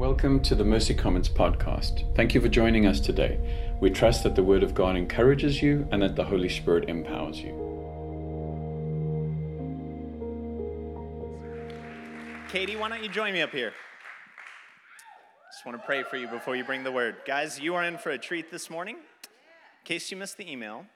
Welcome to the Mercy Comments podcast. Thank you for joining us today. We trust that the Word of God encourages you and that the Holy Spirit empowers you. Katie, why don't you join me up here? Just want to pray for you before you bring the word. Guys, you are in for a treat this morning. In case you missed the email,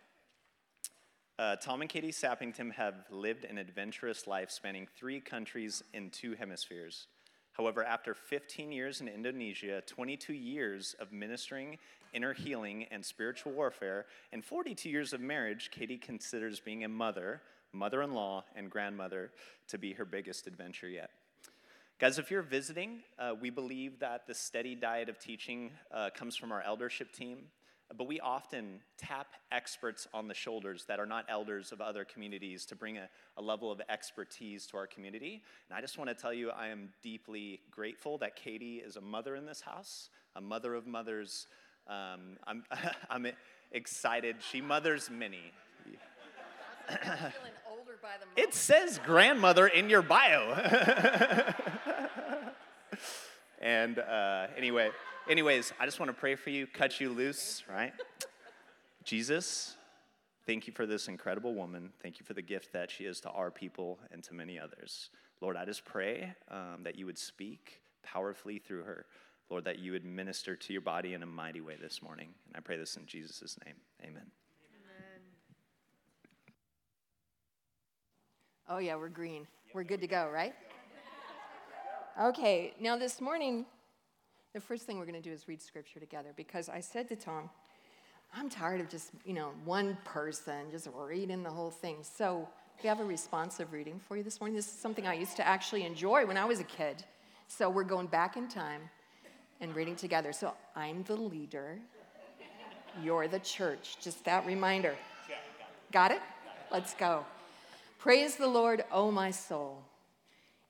uh, Tom and Katie Sappington have lived an adventurous life spanning three countries in two hemispheres. However, after 15 years in Indonesia, 22 years of ministering, inner healing, and spiritual warfare, and 42 years of marriage, Katie considers being a mother, mother in law, and grandmother to be her biggest adventure yet. Guys, if you're visiting, uh, we believe that the steady diet of teaching uh, comes from our eldership team. But we often tap experts on the shoulders that are not elders of other communities to bring a, a level of expertise to our community. And I just want to tell you, I am deeply grateful that Katie is a mother in this house, a mother of mothers. Um, I'm, I'm excited. She mothers many. It says grandmother in your bio. and uh, anyway, anyways, I just want to pray for you, cut you loose, right? Jesus, thank you for this incredible woman. Thank you for the gift that she is to our people and to many others. Lord, I just pray um, that you would speak powerfully through her. Lord, that you would minister to your body in a mighty way this morning. And I pray this in Jesus' name. Amen. Oh, yeah, we're green. We're good to go, right? Okay, now this morning, the first thing we're going to do is read scripture together because I said to Tom, I'm tired of just, you know, one person just reading the whole thing. So we have a responsive reading for you this morning. This is something I used to actually enjoy when I was a kid. So we're going back in time and reading together. So I'm the leader, you're the church. Just that reminder. Got it? Let's go. Praise the Lord, O my soul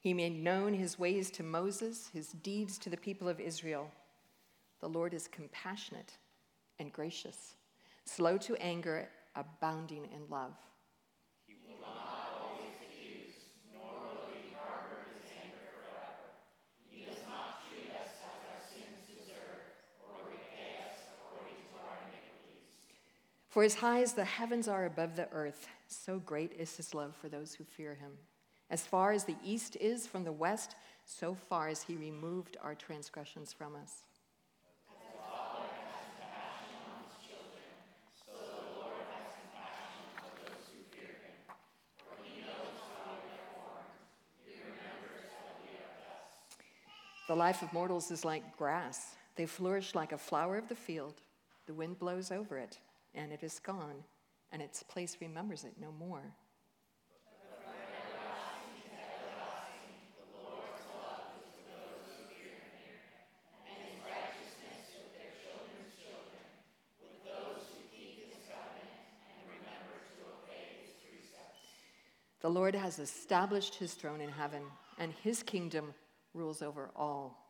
He made known his ways to Moses, his deeds to the people of Israel. The Lord is compassionate and gracious, slow to anger, abounding in love. He will not always accuse, nor will he harbor his anger forever. He does not treat us as our sins deserve, or repay us according to our iniquities. For as high as the heavens are above the earth, so great is his love for those who fear him. As far as the east is from the west, so far as he removed our transgressions from us. The life of mortals is like grass. They flourish like a flower of the field. The wind blows over it, and it is gone, and its place remembers it no more. The Lord has established his throne in heaven, and his kingdom rules over all.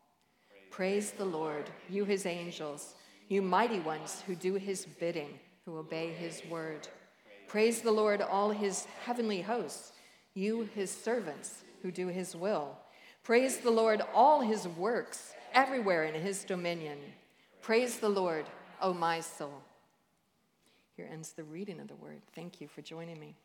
Praise the Lord, you his angels, you mighty ones who do his bidding, who obey his word. Praise the Lord, all his heavenly hosts, you his servants who do his will. Praise the Lord, all his works, everywhere in his dominion. Praise the Lord, O my soul. Here ends the reading of the word. Thank you for joining me.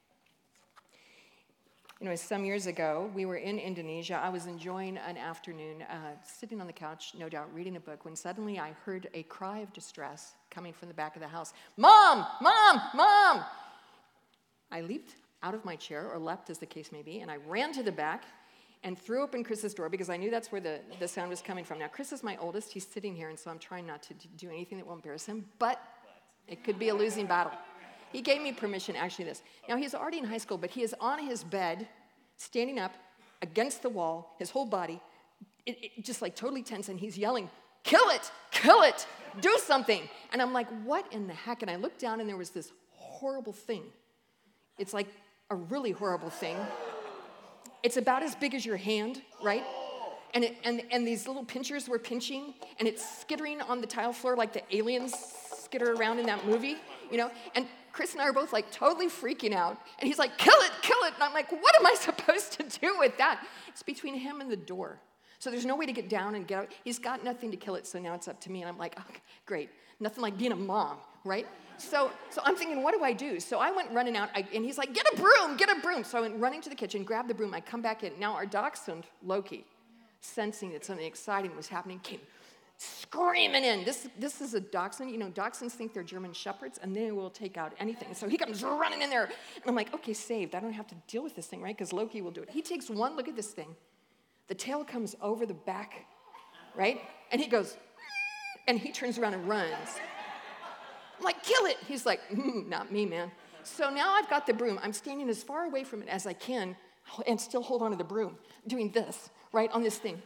You know, some years ago, we were in Indonesia. I was enjoying an afternoon, uh, sitting on the couch, no doubt, reading a book, when suddenly I heard a cry of distress coming from the back of the house Mom! Mom! Mom! I leaped out of my chair, or leapt as the case may be, and I ran to the back and threw open Chris's door because I knew that's where the, the sound was coming from. Now, Chris is my oldest. He's sitting here, and so I'm trying not to do anything that will embarrass him, but it could be a losing battle. He gave me permission, actually, this. Now, he's already in high school, but he is on his bed, standing up against the wall, his whole body, it, it, just like totally tense, and he's yelling, Kill it! Kill it! do something. And I'm like, what in the heck? And I looked down and there was this horrible thing. It's like a really horrible thing. It's about as big as your hand, right? And, it, and, and these little pinchers were pinching, and it's skittering on the tile floor like the aliens skitter around in that movie, you know? And Chris and I are both like totally freaking out. And he's like, kill it, kill it. And I'm like, what am I supposed to do with that? It's between him and the door. So there's no way to get down and get out. He's got nothing to kill it, so now it's up to me. And I'm like, oh, great. Nothing like being a mom, right? So, so I'm thinking, what do I do? So I went running out, I, and he's like, get a broom, get a broom. So I went running to the kitchen, grabbed the broom. I come back in. Now our dachshund, Loki, sensing that something exciting was happening, came screaming in. This, this is a dachshund. You know, dachshunds think they're German shepherds, and they will take out anything. So he comes running in there, and I'm like, okay, saved. I don't have to deal with this thing, right? Because Loki will do it. He takes one look at this thing the tail comes over the back, right? And he goes, and he turns around and runs. I'm like, kill it. He's like, mm, not me, man. So now I've got the broom. I'm standing as far away from it as I can and still hold on to the broom, doing this, right, on this thing.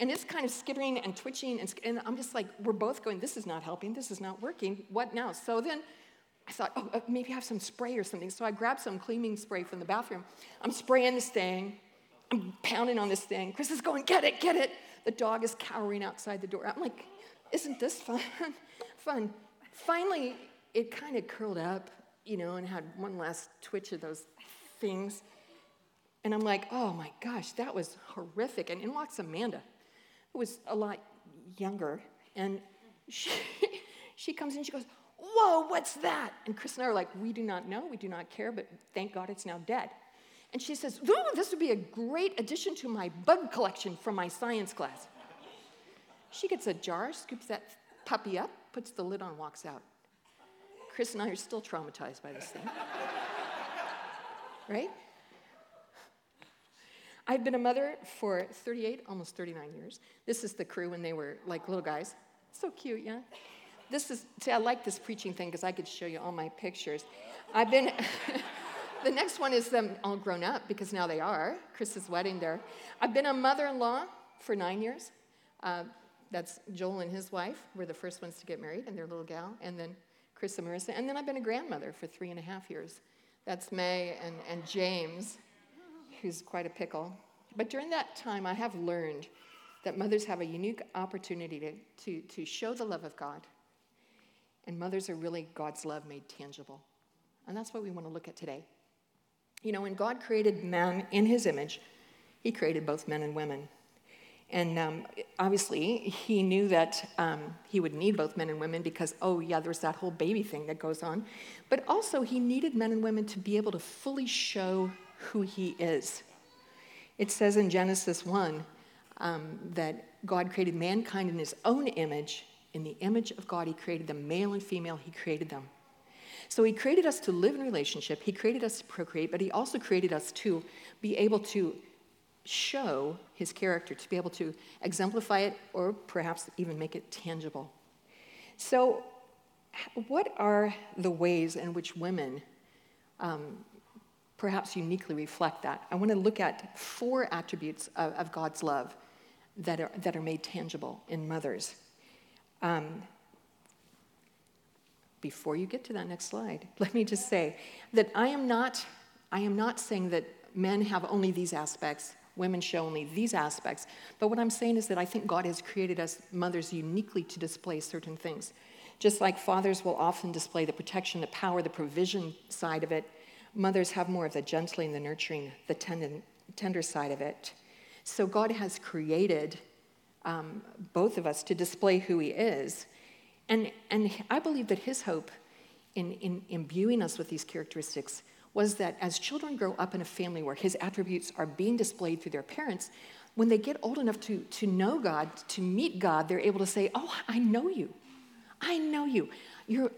And it's kind of skittering and twitching, and, and I'm just like, we're both going, this is not helping, this is not working. What now? So then I thought, oh, uh, maybe I have some spray or something. So I grabbed some cleaning spray from the bathroom. I'm spraying this thing, I'm pounding on this thing. Chris is going, get it, get it. The dog is cowering outside the door. I'm like, isn't this fun? fun. Finally, it kind of curled up, you know, and had one last twitch of those things. And I'm like, oh my gosh, that was horrific. And in walks Amanda, who was a lot younger. And she, she comes in, she goes, whoa, what's that? And Chris and I are like, we do not know, we do not care, but thank God it's now dead. And she says, Ooh, this would be a great addition to my bug collection from my science class. She gets a jar, scoops that puppy up, puts the lid on, walks out. Chris and I are still traumatized by this thing. right? I've been a mother for 38, almost 39 years. This is the crew when they were like little guys. So cute, yeah? This is, see, I like this preaching thing because I could show you all my pictures. I've been. the next one is them all grown up because now they are. Chris's wedding there. I've been a mother in law for nine years. Uh, that's Joel and his wife were the first ones to get married and their little gal, and then Chris and Marissa. And then I've been a grandmother for three and a half years. That's May and, and James, who's quite a pickle. But during that time, I have learned that mothers have a unique opportunity to, to, to show the love of God. And mothers are really God's love made tangible. And that's what we want to look at today. You know, when God created man in his image, he created both men and women. And um, obviously, he knew that um, he would need both men and women because, oh, yeah, there's that whole baby thing that goes on. But also, he needed men and women to be able to fully show who he is. It says in Genesis 1 um, that God created mankind in his own image. In the image of God, he created them, male and female, he created them. So he created us to live in relationship, he created us to procreate, but he also created us to be able to show his character, to be able to exemplify it or perhaps even make it tangible. So, what are the ways in which women um, perhaps uniquely reflect that? I want to look at four attributes of, of God's love that are, that are made tangible in mothers. Um, before you get to that next slide, let me just say that I am not, I am not saying that men have only these aspects, women show only these aspects. But what I'm saying is that I think God has created us mothers uniquely to display certain things. Just like fathers will often display the protection, the power, the provision side of it, mothers have more of the gentling, the nurturing, the tender, tender side of it. So God has created um, both of us to display who He is. And, and I believe that his hope in, in imbuing us with these characteristics was that as children grow up in a family where his attributes are being displayed through their parents, when they get old enough to, to know God, to meet God, they're able to say, Oh, I know you. I know you. You're,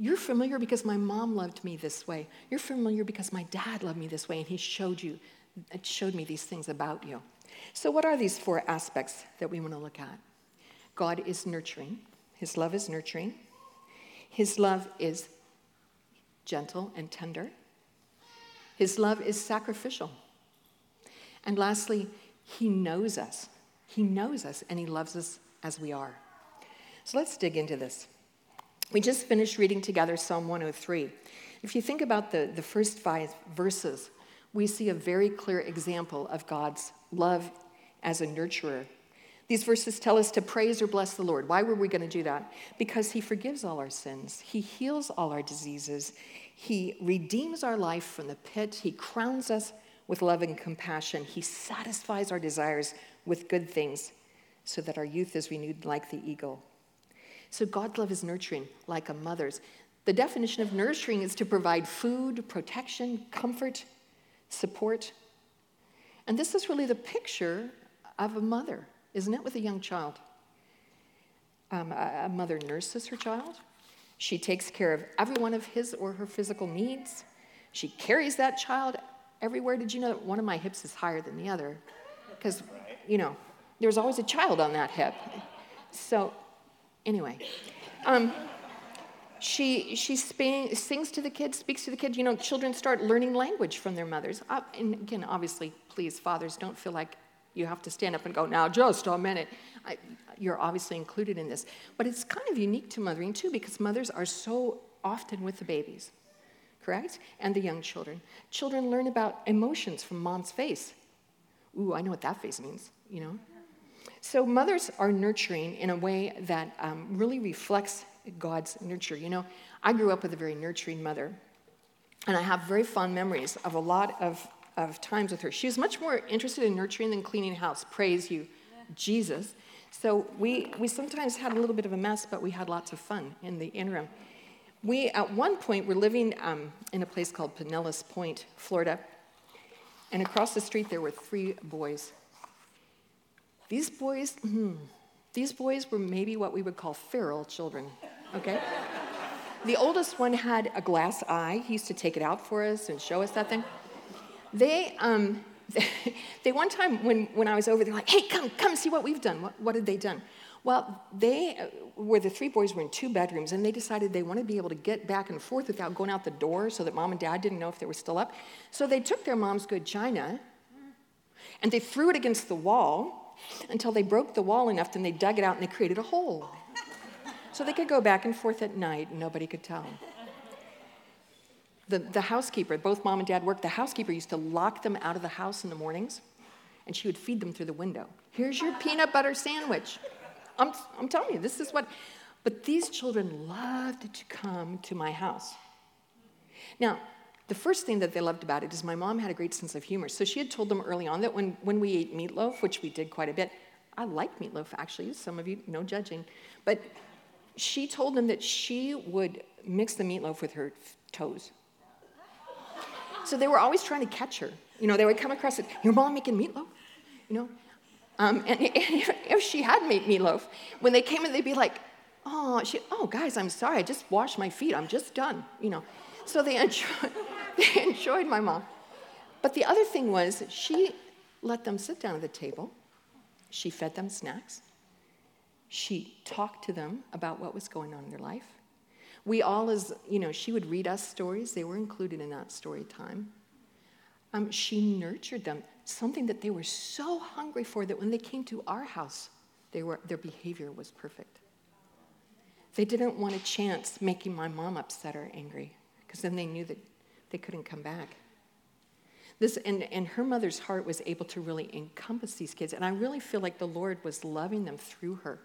you're familiar because my mom loved me this way. You're familiar because my dad loved me this way, and he showed you, showed me these things about you. So, what are these four aspects that we want to look at? God is nurturing. His love is nurturing. His love is gentle and tender. His love is sacrificial. And lastly, He knows us. He knows us and He loves us as we are. So let's dig into this. We just finished reading together Psalm 103. If you think about the, the first five verses, we see a very clear example of God's love as a nurturer. These verses tell us to praise or bless the Lord. Why were we going to do that? Because He forgives all our sins, He heals all our diseases, He redeems our life from the pit, He crowns us with love and compassion, He satisfies our desires with good things so that our youth is renewed like the eagle. So God's love is nurturing, like a mother's. The definition of nurturing is to provide food, protection, comfort, support. And this is really the picture of a mother, isn't it, with a young child? Um, a, mother nurses her child. She takes care of every one of his or her physical needs. She carries that child everywhere. Did you know that one of my hips is higher than the other? Because, you know, there's always a child on that hip. So, anyway. Um, she, she sing, sings to the kids, speaks to the kids. You know, children start learning language from their mothers. Uh, and again, obviously, please, fathers, don't feel like you have to stand up and go, now just a minute. I, you're obviously included in this. But it's kind of unique to mothering, too, because mothers are so often with the babies, correct? And the young children. Children learn about emotions from mom's face. Ooh, I know what that face means, you know? So mothers are nurturing in a way that um, really reflects God's nurture. You know, I grew up with a very nurturing mother, and I have very fond memories of a lot of, of times with her. She was much more interested in nurturing than cleaning house. Praise you, Jesus. So we, we sometimes had a little bit of a mess, but we had lots of fun in the interim. We, at one point, were living um, in a place called Pinellas Point, Florida, and across the street there were three boys. These boys, hmm, these boys were maybe what we would call feral children, okay? the oldest one had a glass eye. He used to take it out for us and show us that thing. They, um, they one time when, when I was over, they're like, hey, come, come see what we've done. What, what had they done? Well, they uh, were the three boys were in two bedrooms, and they decided they wanted to be able to get back and forth without going out the door so that mom and dad didn't know if they were still up. So they took their mom's good china and they threw it against the wall until they broke the wall enough, then they dug it out and they created a hole. So they could go back and forth at night and nobody could tell. The, the housekeeper, both mom and dad worked, the housekeeper used to lock them out of the house in the mornings and she would feed them through the window. Here's your peanut butter sandwich. I'm, I'm telling you, this is what. But these children loved to come to my house. Now, the first thing that they loved about it is my mom had a great sense of humor. So she had told them early on that when, when we ate meatloaf, which we did quite a bit, I like meatloaf actually, some of you, no judging, but she told them that she would mix the meatloaf with her toes. So they were always trying to catch her. You know, they would come across it, your mom making meatloaf? You know? Um, and if she had made meatloaf, when they came in, they'd be like, oh, she, oh, guys, I'm sorry, I just washed my feet, I'm just done, you know. So they enjoyed, they enjoyed my mom. But the other thing was, she let them sit down at the table. She fed them snacks. She talked to them about what was going on in their life. We all, as you know, she would read us stories. They were included in that story time. Um, she nurtured them, something that they were so hungry for that when they came to our house, they were, their behavior was perfect. They didn't want a chance making my mom upset or angry because then they knew that they couldn't come back. This, and, and her mother's heart was able to really encompass these kids. And I really feel like the Lord was loving them through her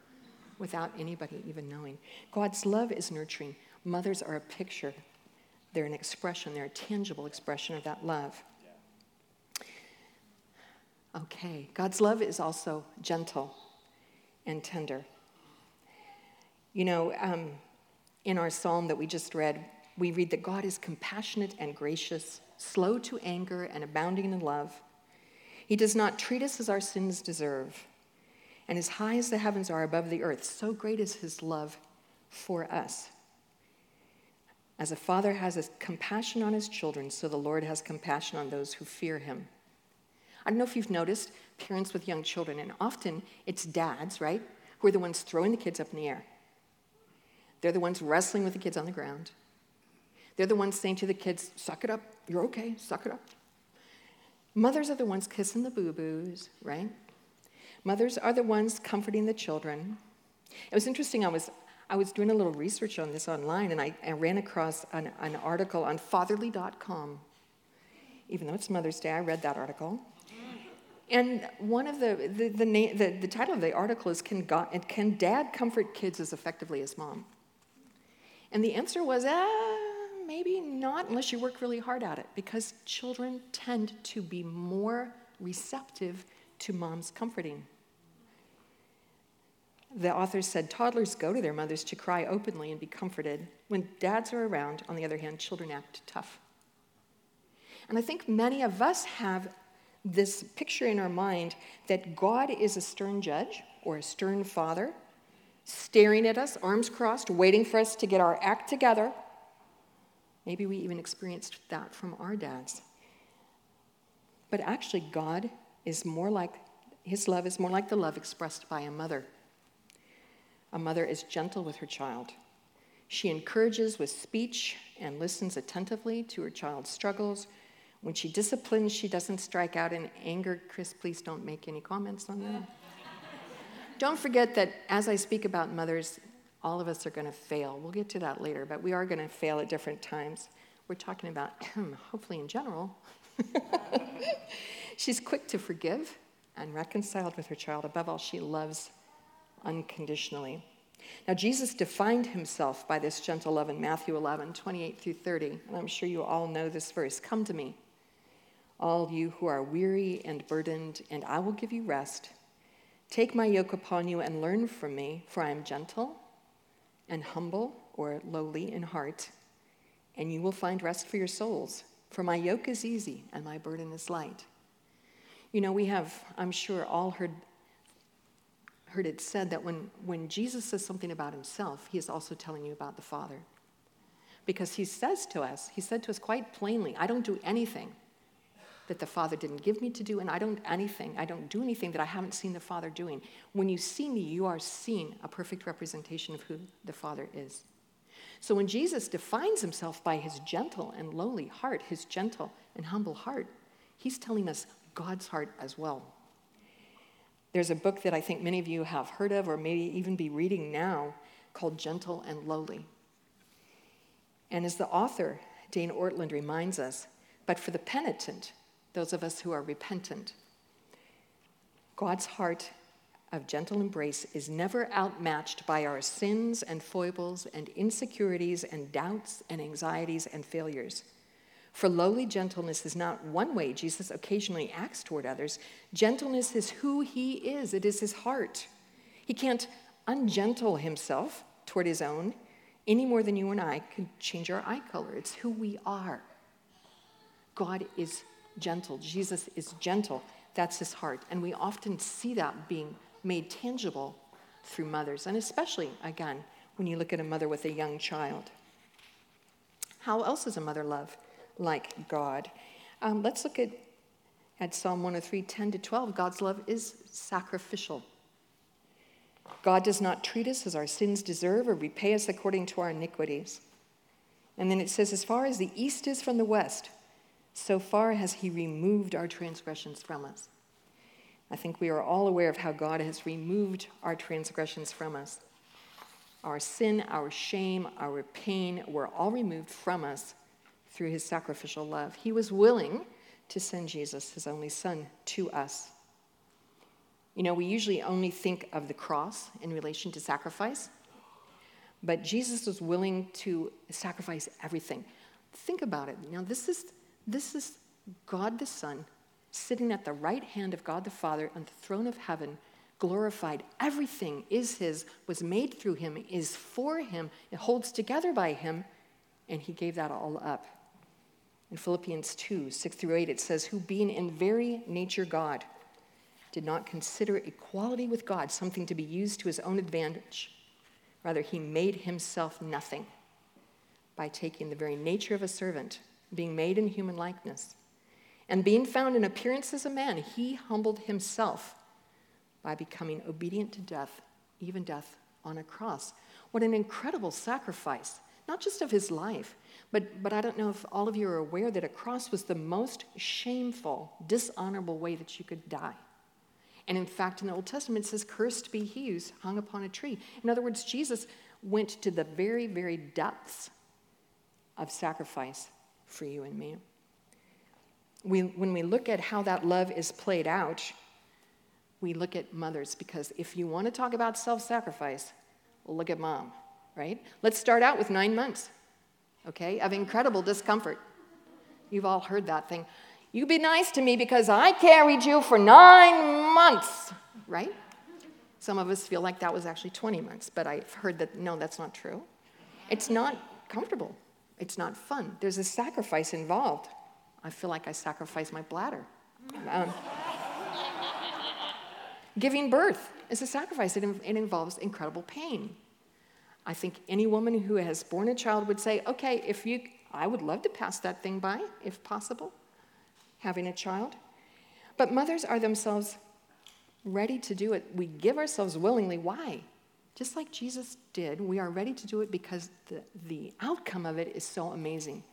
without anybody even knowing. God's love is nurturing. Mothers are a picture, they're an expression, they're a tangible expression of that love. Okay, God's love is also gentle and tender. You know, um, in our psalm that we just read, we read that God is compassionate and gracious, slow to anger, and abounding in love. He does not treat us as our sins deserve. And as high as the heavens are above the earth, so great is his love for us. As a father has compassion on his children, so the Lord has compassion on those who fear him. I don't know if you've noticed parents with young children, and often it's dads, right, who are the ones throwing the kids up in the air. They're the ones wrestling with the kids on the ground. They're the ones saying to the kids, suck it up, you're okay, suck it up. Mothers are the ones kissing the boo boos, right? Mothers are the ones comforting the children. It was interesting, I was, I was doing a little research on this online and I, I ran across an, an article on fatherly.com. Even though it's Mother's Day, I read that article. And one of the, the, the, the, the title of the article is can, God, can Dad Comfort Kids as Effectively as Mom? And the answer was, ah, maybe not unless you work really hard at it, because children tend to be more receptive to mom's comforting. The author said toddlers go to their mothers to cry openly and be comforted. When dads are around, on the other hand, children act tough. And I think many of us have this picture in our mind that God is a stern judge or a stern father, staring at us, arms crossed, waiting for us to get our act together. Maybe we even experienced that from our dads. But actually, God is more like, his love is more like the love expressed by a mother. A mother is gentle with her child. She encourages with speech and listens attentively to her child's struggles. When she disciplines, she doesn't strike out in anger. Chris, please don't make any comments on that. don't forget that as I speak about mothers, all of us are going to fail. We'll get to that later, but we are going to fail at different times. We're talking about, hmm, hopefully, in general. She's quick to forgive and reconciled with her child. Above all, she loves unconditionally. Now, Jesus defined himself by this gentle love in Matthew 11, 28 through 30. And I'm sure you all know this verse Come to me, all you who are weary and burdened, and I will give you rest. Take my yoke upon you and learn from me, for I am gentle and humble or lowly in heart, and you will find rest for your souls. For my yoke is easy and my burden is light. You know, we have, I'm sure, all heard heard it said that when, when Jesus says something about himself, he is also telling you about the Father. Because he says to us, he said to us quite plainly, I don't do anything that the Father didn't give me to do, and I don't anything, I don't do anything that I haven't seen the Father doing. When you see me, you are seeing a perfect representation of who the Father is. So when Jesus defines himself by his gentle and lowly heart, his gentle and humble heart, he's telling us God's heart as well. There's a book that I think many of you have heard of or maybe even be reading now called Gentle and Lowly. And as the author, Dane Ortlund, reminds us, but for the penitent, those of us who are repentant, God's heart of gentle embrace is never outmatched by our sins and foibles and insecurities and doubts and anxieties and failures. For lowly gentleness is not one way Jesus occasionally acts toward others. Gentleness is who he is, it is his heart. He can't ungentle himself toward his own any more than you and I can change our eye color. It's who we are. God is gentle, Jesus is gentle. That's his heart. And we often see that being made tangible through mothers, and especially, again, when you look at a mother with a young child. How else is a mother love? like God. Um, let's look at, at Psalm 103 10 to 12. God's love is sacrificial. God does not treat us as our sins deserve or repay us according to our iniquities. And then it says, as far as the east is from the west, so far has he removed our transgressions from us. I think we are all aware of how God has removed our transgressions from us. Our sin, our shame, our pain were all removed from us through his sacrificial love. He was willing to send Jesus, his only son, to us. You know, we usually only think of the cross in relation to sacrifice, but Jesus was willing to sacrifice everything. Think about it. Now, this is, this is God the Son sitting at the right hand of God the Father on the throne of heaven, glorified. Everything is His, was made through Him, is for Him, it holds together by Him, and He gave that all up. In Philippians 2 6 through 8, it says, Who being in very nature God, did not consider equality with God something to be used to his own advantage. Rather, he made himself nothing by taking the very nature of a servant, being made in human likeness. And being found in appearance as a man, he humbled himself by becoming obedient to death, even death on a cross. What an incredible sacrifice, not just of his life, but, but I don't know if all of you are aware that a cross was the most shameful, dishonorable way that you could die. And in fact, in the Old Testament, it says, Cursed be he who's hung upon a tree. In other words, Jesus went to the very, very depths of sacrifice for you and me. We, when we look at how that love is played out, we look at mothers because if you want to talk about self sacrifice, look at mom, right? Let's start out with nine months, okay, of incredible discomfort. You've all heard that thing. You be nice to me because I carried you for nine months, right? Some of us feel like that was actually 20 months, but I've heard that no, that's not true. It's not comfortable, it's not fun. There's a sacrifice involved. I feel like I sacrificed my bladder. Um, giving birth is a sacrifice, it, it involves incredible pain. I think any woman who has born a child would say, okay, if you, I would love to pass that thing by, if possible, having a child. But mothers are themselves ready to do it. We give ourselves willingly. Why? Just like Jesus did, we are ready to do it because the, the outcome of it is so amazing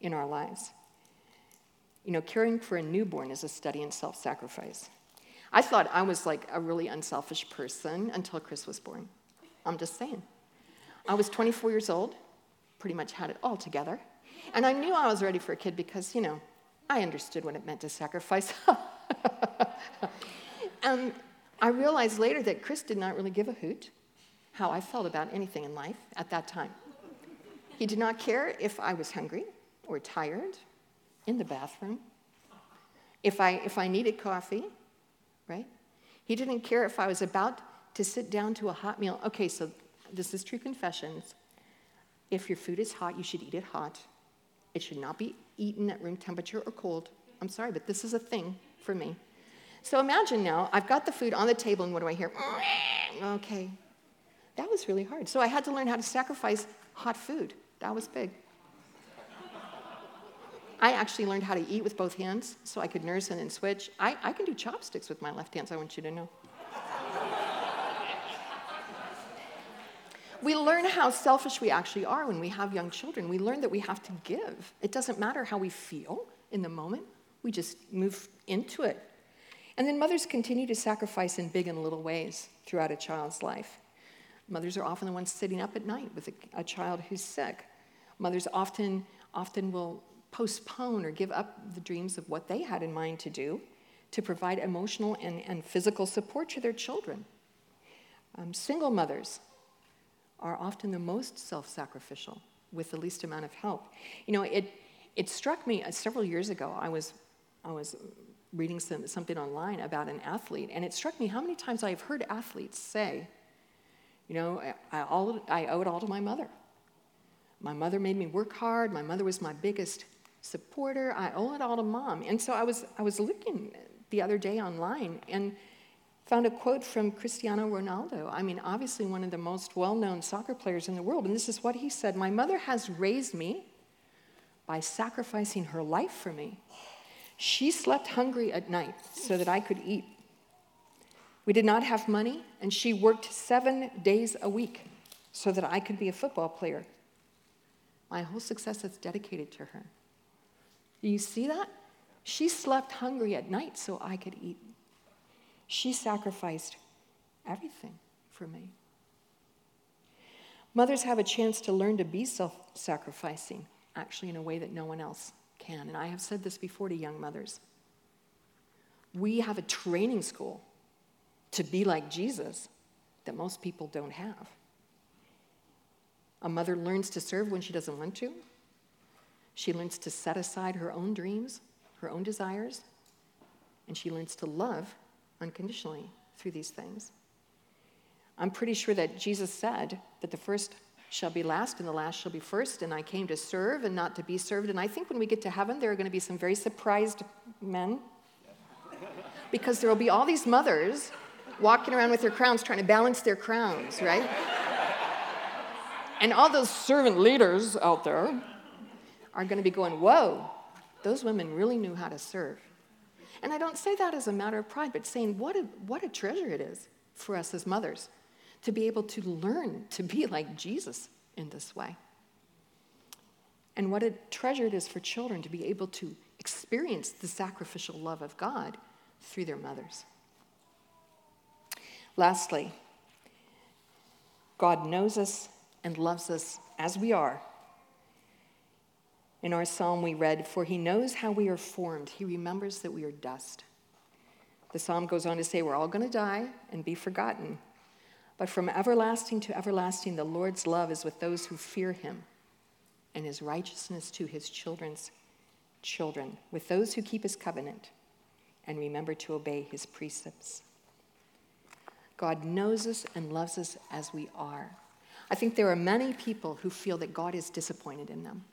in our lives. You know, caring for a newborn is a study in self sacrifice. I thought I was like a really unselfish person until Chris was born. I'm just saying. I was 24 years old, pretty much had it all together. And I knew I was ready for a kid because, you know, I understood what it meant to sacrifice. and um, I realized later that Chris did not really give a hoot how I felt about anything in life at that time. He did not care if I was hungry or tired in the bathroom, if I, if I needed coffee, right? He didn't care if I was about to sit down to a hot meal. Okay, so this is true confessions. If your food is hot, you should eat it hot. It should not be eaten at room temperature or cold. I'm sorry, but this is a thing for me. So imagine now, I've got the food on the table, and what do I hear? Okay. That was really hard. So I had to learn how to sacrifice hot food. That was big. I actually learned how to eat with both hands so I could nurse and then switch. I, I can do chopsticks with my left hands, I want you to know. we learn how selfish we actually are when we have young children. We learn that we have to give. It doesn't matter how we feel in the moment, we just move into it. And then mothers continue to sacrifice in big and little ways throughout a child's life. Mothers are often the ones sitting up at night with a, a child who's sick. Mothers often, often will postpone or give up the dreams of what they had in mind to do to provide emotional and, and physical support to their children. Um, single mothers are often the most self sacrificial with the least amount of help. You know, it, it struck me uh, several years ago, I was, I was reading some, something online about an athlete, and it struck me how many times I've heard athletes say, you know, I, all, I owe it all to my mother. My mother made me work hard. My mother was my biggest supporter. I owe it all to mom. And so I was, I was looking the other day online, and found a quote from Cristiano Ronaldo. I mean, obviously one of the most well known soccer players in the world. And this is what he said My mother has raised me by sacrificing her life for me. She slept hungry at night so that I could eat. We did not have money, and she worked seven days a week so that I could be a football player. My whole success is dedicated to her. Do you see that? She slept hungry at night so I could eat. She sacrificed everything for me. Mothers have a chance to learn to be self sacrificing, actually, in a way that no one else can. And I have said this before to young mothers. We have a training school to be like Jesus that most people don't have. A mother learns to serve when she doesn't want to. She learns to set aside her own dreams, her own desires, and she learns to love unconditionally through these things. I'm pretty sure that Jesus said that the first shall be last and the last shall be first, and I came to serve and not to be served. And I think when we get to heaven, there are going to be some very surprised men because there will be all these mothers walking around with their crowns trying to balance their crowns, right? and all those servant leaders out there are going to be going, Whoa, those women really knew how to serve. And I don't say that as a matter of pride, but saying what a, what a treasure it is for us as mothers to be able to learn to be like Jesus in this way. And what a treasure it is for children to be able to experience the sacrificial love of God through their mothers. Lastly, God knows us and loves us as we are. In our psalm, we read, For he knows how we are formed, he remembers that we are dust. The psalm goes on to say, We're all going to die and be forgotten. But from everlasting to everlasting, the Lord's love is with those who fear him, and his righteousness to his children's children, with those who keep his covenant and remember to obey his precepts. God knows us and loves us as we are. I think there are many people who feel that God is disappointed in them.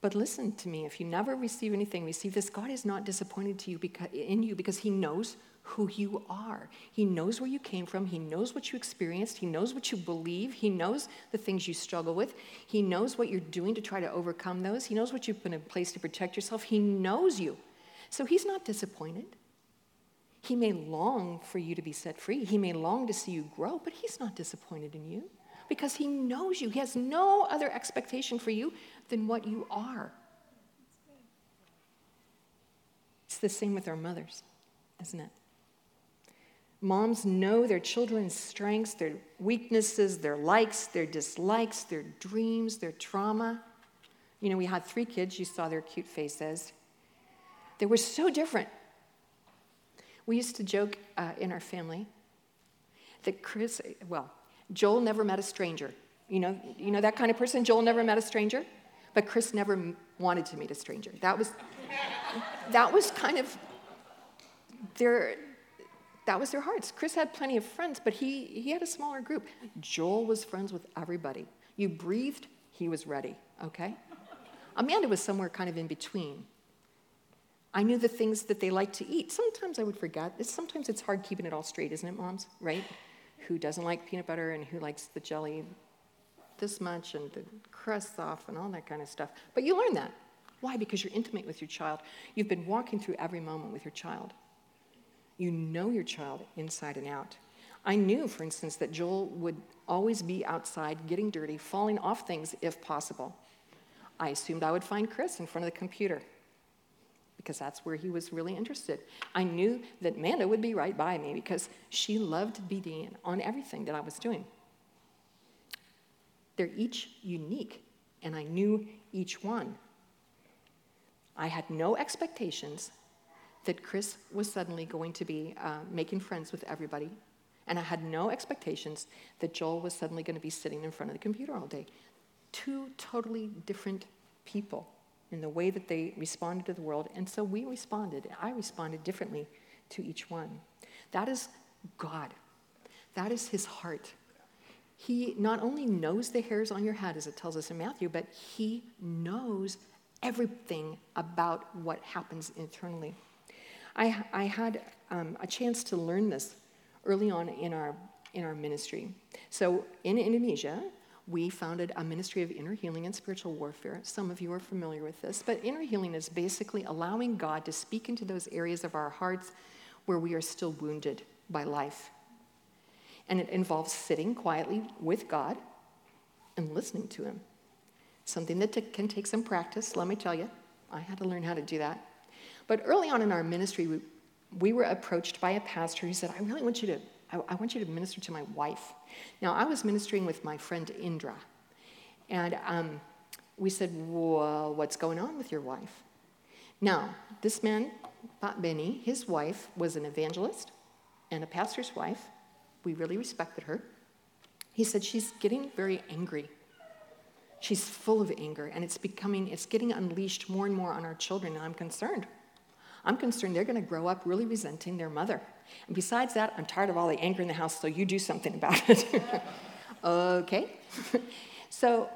But listen to me, if you never receive anything, receive this. God is not disappointed to you because, in you because he knows who you are. He knows where you came from. He knows what you experienced. He knows what you believe. He knows the things you struggle with. He knows what you're doing to try to overcome those. He knows what you've put in place to protect yourself. He knows you. So he's not disappointed. He may long for you to be set free. He may long to see you grow, but he's not disappointed in you because he knows you. He has no other expectation for you than what you are. It's the same with our mothers, isn't it? Moms know their children's strengths, their weaknesses, their likes, their dislikes, their dreams, their trauma. You know, we had three kids, you saw their cute faces. They were so different. We used to joke uh, in our family that Chris, well, Joel never met a stranger. You know, you know that kind of person? Joel never met a stranger, but Chris never wanted to meet a stranger. That was, that was kind of their, that was their hearts. Chris had plenty of friends, but he, he had a smaller group. Joel was friends with everybody. You breathed, he was ready, okay? Amanda was somewhere kind of in between. I knew the things that they liked to eat. Sometimes I would forget. Sometimes it's hard keeping it all straight, isn't it, moms? Right? Who doesn't like peanut butter and who likes the jelly this much and the crusts off and all that kind of stuff. But you learn that. Why? Because you're intimate with your child. You've been walking through every moment with your child. You know your child inside and out. I knew, for instance, that Joel would always be outside getting dirty, falling off things if possible. I assumed I would find Chris in front of the computer because that's where he was really interested. I knew that Manda would be right by me because she loved being on everything that I was doing. They're each unique, and I knew each one. I had no expectations that Chris was suddenly going to be uh, making friends with everybody. And I had no expectations that Joel was suddenly going to be sitting in front of the computer all day. Two totally different people in the way that they responded to the world. And so we responded. I responded differently to each one. That is God, that is his heart. He not only knows the hairs on your head, as it tells us in Matthew, but he knows everything about what happens internally. I, I had um, a chance to learn this early on in our, in our ministry. So in Indonesia, we founded a ministry of inner healing and spiritual warfare. Some of you are familiar with this, but inner healing is basically allowing God to speak into those areas of our hearts where we are still wounded by life. And it involves sitting quietly with God and listening to Him. Something that t- can take some practice, let me tell you. I had to learn how to do that. But early on in our ministry, we, we were approached by a pastor who said, I really want you to, I, I want you to minister to my wife. Now, I was ministering with my friend Indra. And um, we said, Well, what's going on with your wife? Now, this man, Pak Benny, his wife was an evangelist and a pastor's wife. We really respected her. He said, She's getting very angry. She's full of anger, and it's becoming, it's getting unleashed more and more on our children, and I'm concerned. I'm concerned they're going to grow up really resenting their mother. And besides that, I'm tired of all the anger in the house, so you do something about it. okay. so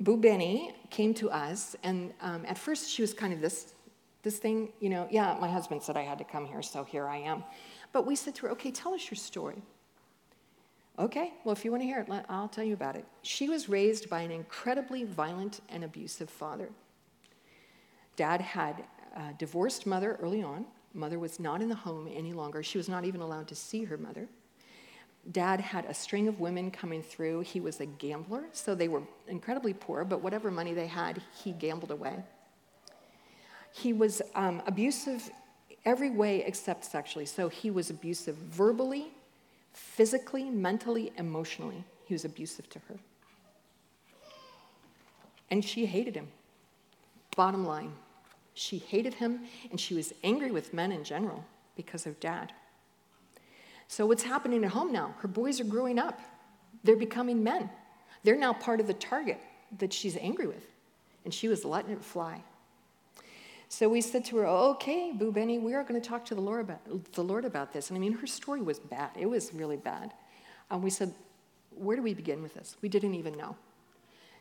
Bu Benny came to us, and um, at first she was kind of this, this thing, you know, yeah, my husband said I had to come here, so here I am. But we said to her, okay, tell us your story. Okay, well, if you want to hear it, I'll tell you about it. She was raised by an incredibly violent and abusive father. Dad had a divorced mother early on. Mother was not in the home any longer. She was not even allowed to see her mother. Dad had a string of women coming through. He was a gambler, so they were incredibly poor, but whatever money they had, he gambled away. He was um, abusive every way except sexually. So he was abusive verbally, physically, mentally, emotionally. He was abusive to her. And she hated him. Bottom line, she hated him and she was angry with men in general because of dad. So, what's happening at home now? Her boys are growing up, they're becoming men. They're now part of the target that she's angry with, and she was letting it fly. So we said to her, "Okay, Bu Benny, we are going to talk to the Lord about the Lord about this." And I mean, her story was bad. It was really bad. And we said, "Where do we begin with this?" We didn't even know.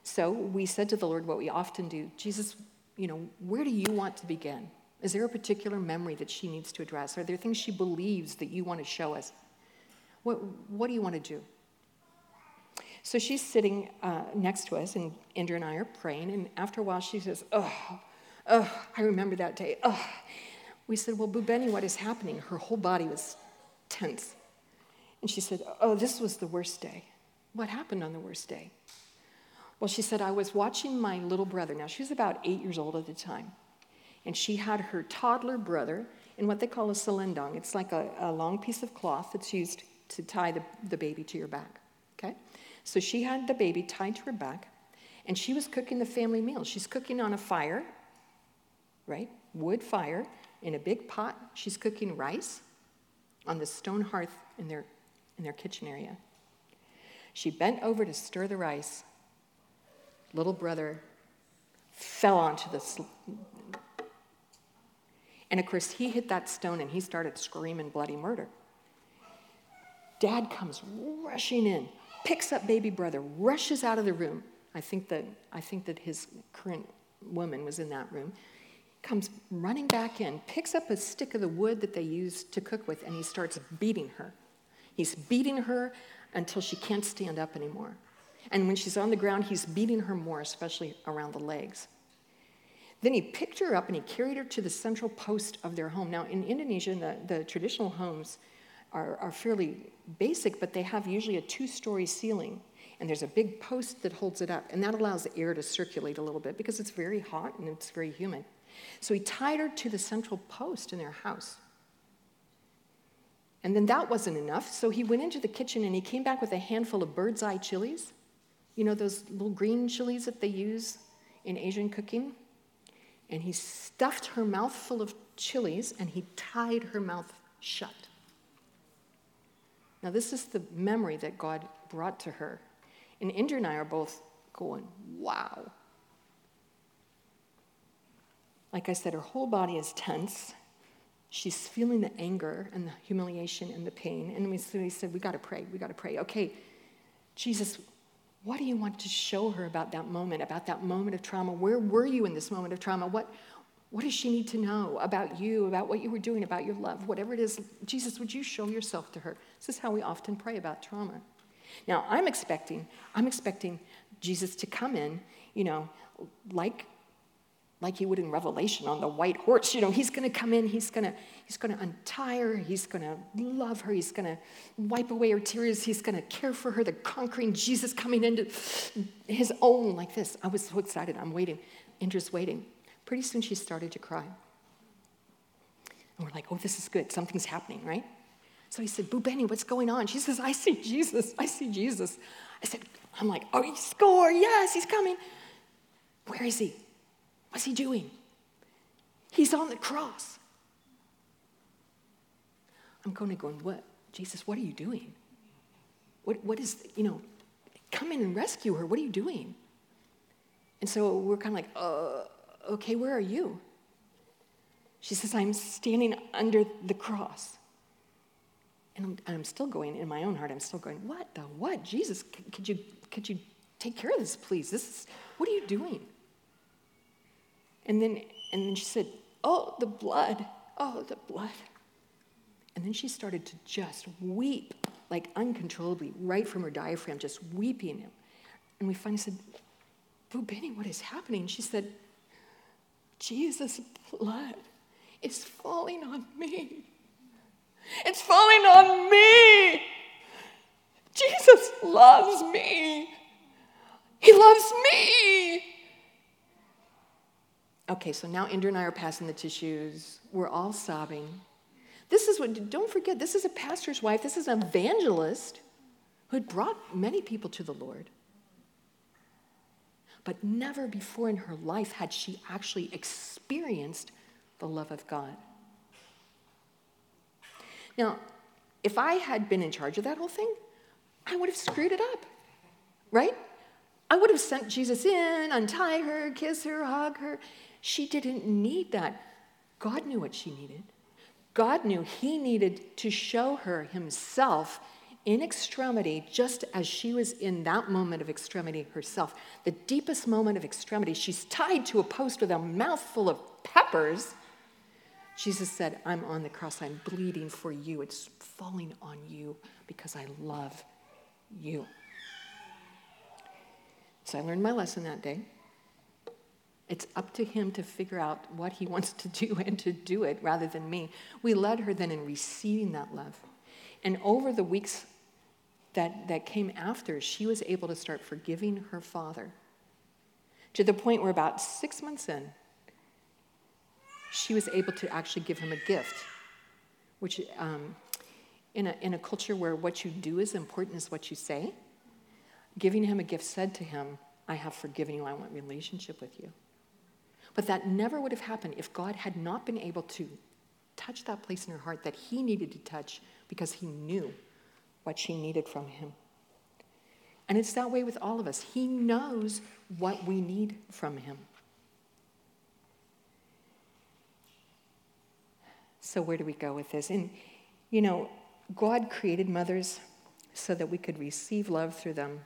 So we said to the Lord what we often do: "Jesus, you know, where do you want to begin? Is there a particular memory that she needs to address? Are there things she believes that you want to show us? What, what do you want to do? So she's sitting uh, next to us, and Indra and I are praying. And after a while, she says, Oh, oh, I remember that day. Oh. We said, Well, Bu Benny, what is happening? Her whole body was tense. And she said, Oh, this was the worst day. What happened on the worst day? Well, she said, I was watching my little brother. Now, she was about eight years old at the time and she had her toddler brother in what they call a selendang. It's like a, a long piece of cloth that's used to tie the, the baby to your back. Okay? So she had the baby tied to her back, and she was cooking the family meal. She's cooking on a fire, right? Wood fire in a big pot. She's cooking rice on the stone hearth in their, in their kitchen area. She bent over to stir the rice. Little brother fell onto the, and of course, he hit that stone and he started screaming bloody murder. Dad comes rushing in, picks up baby brother, rushes out of the room. I think that, I think that his current woman was in that room. Comes running back in, picks up a stick of the wood that they use to cook with, and he starts beating her. He's beating her until she can't stand up anymore. And when she's on the ground, he's beating her more, especially around the legs. Then he picked her up and he carried her to the central post of their home. Now, in Indonesia, the, the traditional homes are, are fairly basic, but they have usually a two story ceiling. And there's a big post that holds it up, and that allows the air to circulate a little bit because it's very hot and it's very humid. So he tied her to the central post in their house. And then that wasn't enough, so he went into the kitchen and he came back with a handful of bird's eye chilies. You know those little green chilies that they use in Asian cooking? and he stuffed her mouth full of chilies and he tied her mouth shut. Now, this is the memory that God brought to her. And Indra and I are both going, wow. Like I said, her whole body is tense. She's feeling the anger and the humiliation and the pain. And we said, we got to pray. We got to pray. Okay, Jesus, what do you want to show her about that moment, about that moment of trauma? Where were you in this moment of trauma? What, what does she need to know about you, about what you were doing, about your love, whatever it is? Jesus, would you show yourself to her? This is how we often pray about trauma. Now, I'm expecting, I'm expecting Jesus to come in, you know, like like he would in Revelation on the white horse. You know, he's going to come in, he's going to he's going to untie her, he's going to love her, he's going to wipe away her tears, he's going to care for her, the conquering Jesus coming into his own like this. I was so excited. I'm waiting. Indra's waiting. Pretty soon she started to cry. And we're like, oh, this is good. Something's happening, right? So he said, Bu Benny, what's going on? She says, I see Jesus. I see Jesus. I said, I'm like, oh, he score. Yes, he's coming. Where is he? What's he doing? He's on the cross. I'm going to going, what? Jesus, what are you doing? What, what is, you know, come in and rescue her. What are you doing? And so we're kind of like, uh, okay, where are you? She says, I'm standing under the cross. And I'm, and I'm, still going, in my own heart, I'm still going, what the what? Jesus, could you, could you take care of this, please? This is, what are you doing? And then, and then she said, Oh, the blood. Oh, the blood. And then she started to just weep, like uncontrollably, right from her diaphragm, just weeping. And we finally said, Bu Benny, what is happening? She said, Jesus' blood is falling on me. It's falling on me. Jesus loves me. He loves me. Okay, so now Indra and I are passing the tissues. We're all sobbing. This is what, don't forget, this is a pastor's wife. This is an evangelist who had brought many people to the Lord. But never before in her life had she actually experienced the love of God. Now, if I had been in charge of that whole thing, I would have screwed it up, right? I would have sent Jesus in, untie her, kiss her, hug her. She didn't need that. God knew what she needed. God knew He needed to show her Himself in extremity, just as she was in that moment of extremity herself. The deepest moment of extremity. She's tied to a post with a mouthful of peppers. Jesus said, I'm on the cross. I'm bleeding for you. It's falling on you because I love you. So I learned my lesson that day. It's up to him to figure out what he wants to do and to do it rather than me. We led her then in receiving that love. And over the weeks that, that came after, she was able to start forgiving her father to the point where about six months in, she was able to actually give him a gift, which um, in, a, in a culture where what you do is important as what you say, giving him a gift said to him, I have forgiven you, I want relationship with you. But that never would have happened if God had not been able to touch that place in her heart that he needed to touch because he knew what she needed from him. And it's that way with all of us. He knows what we need from him. So, where do we go with this? And, you know, God created mothers so that we could receive love through them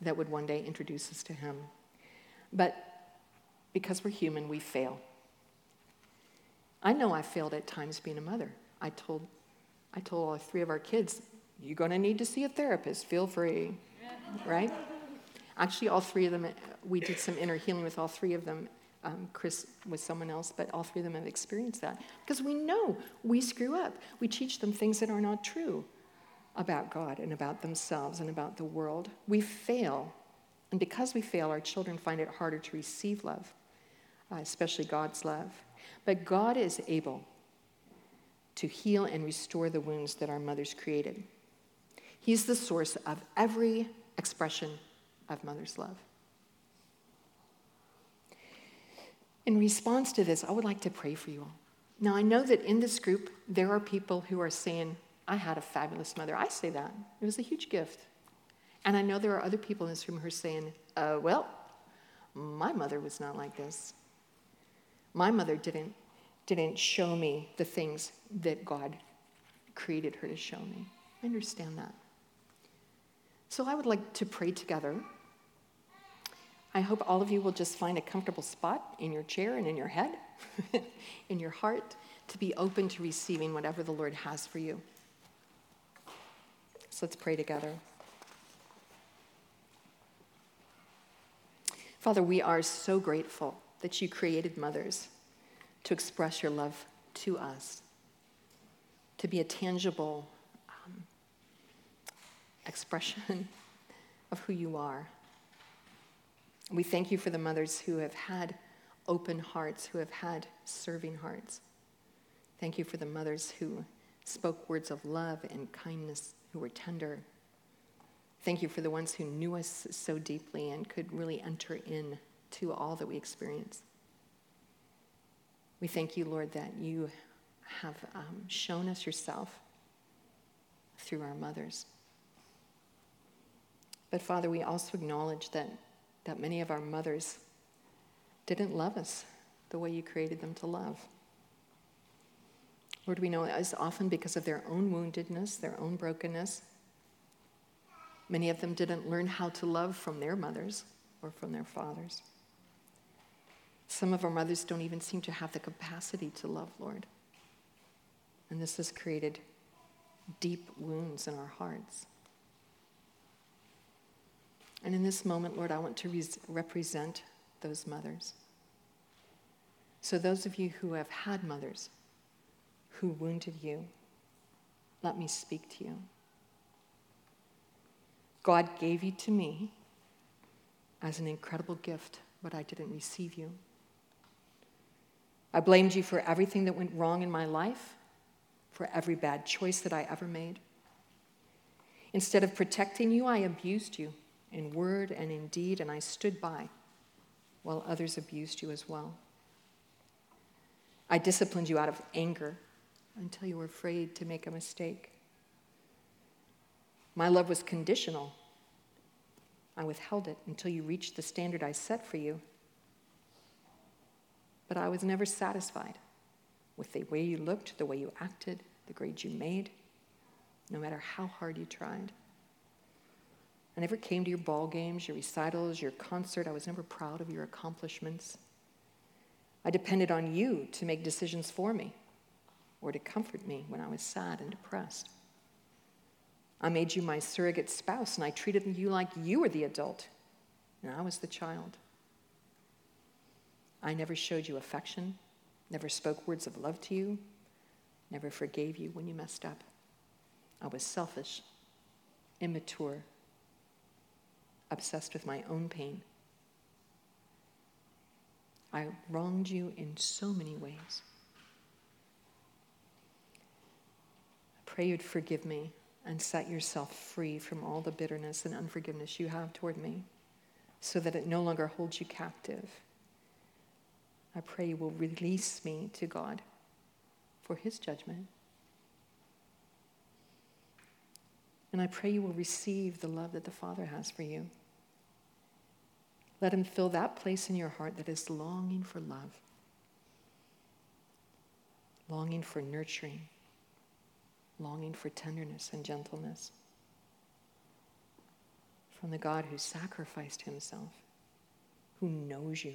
that would one day introduce us to Him. But because we're human, we fail. I know I failed at times being a mother. I told, I told all three of our kids, you're going to need to see a therapist, feel free, right? Actually, all three of them, we did some inner healing with all three of them. Um, Chris was someone else, but all three of them have experienced that. Because we know we screw up. We teach them things that are not true about God and about themselves and about the world. We fail. And because we fail, our children find it harder to receive love, especially God's love. But God is able to heal and restore the wounds that our mothers created. He's the source of every expression of mother's love. In response to this, I would like to pray for you all. Now, I know that in this group, there are people who are saying, I had a fabulous mother. I say that. It was a huge gift. And I know there are other people in this room who are saying, uh, well, my mother was not like this. My mother didn't, didn't show me the things that God created her to show me. I understand that. So I would like to pray together. I hope all of you will just find a comfortable spot in your chair and in your head, in your heart, to be open to receiving whatever the Lord has for you. So let's pray together. Father, we are so grateful that you created mothers to express your love to us, to be a tangible um, expression of who you are. We thank you for the mothers who have had open hearts, who have had serving hearts. Thank you for the mothers who spoke words of love and kindness who were tender. Thank you for the ones who knew us so deeply and could really enter in to all that we experience. We thank you, Lord, that you have um, shown us yourself through our mothers. But Father, we also acknowledge that, that many of our mothers didn't love us the way you created them to love. Lord, we know it's often because of their own woundedness, their own brokenness. Many of them didn't learn how to love from their mothers or from their fathers. Some of our mothers don't even seem to have the capacity to love, Lord. And this has created deep wounds in our hearts. And in this moment, Lord, I want to re- represent those mothers. So, those of you who have had mothers, who wounded you. Let me speak to you. God gave you to me as an incredible gift, but I didn't receive you. I blamed you for everything that went wrong in my life, for every bad choice that I ever made. Instead of protecting you, I abused you in word and in deed, and I stood by while others abused you as well. I disciplined you out of anger until you were afraid to make a mistake. My love was conditional. I withheld it until you reached the standard I set for you. But I was never satisfied with the way you looked, the way you acted, the grades you made, no matter how hard you tried. I never came to your ball games, your recitals, your concert. I was never proud of your accomplishments. I depended on you to make decisions for me or to comfort me when I was sad and depressed. I made you my surrogate spouse, and I treated you like you were the adult, and I was the child. I never showed you affection, never spoke words of love to you, never forgave you when you messed up. I was selfish, immature, obsessed with my own pain. I wronged you in so many ways. I pray you'd forgive me and set yourself free from all the bitterness and unforgiveness you have toward me so that it no longer holds you captive. I pray you will release me to God for his judgment. And I pray you will receive the love that the Father has for you. Let him fill that place in your heart that is longing for love, longing for nurturing, longing for tenderness and gentleness from the God who sacrificed himself, who knows you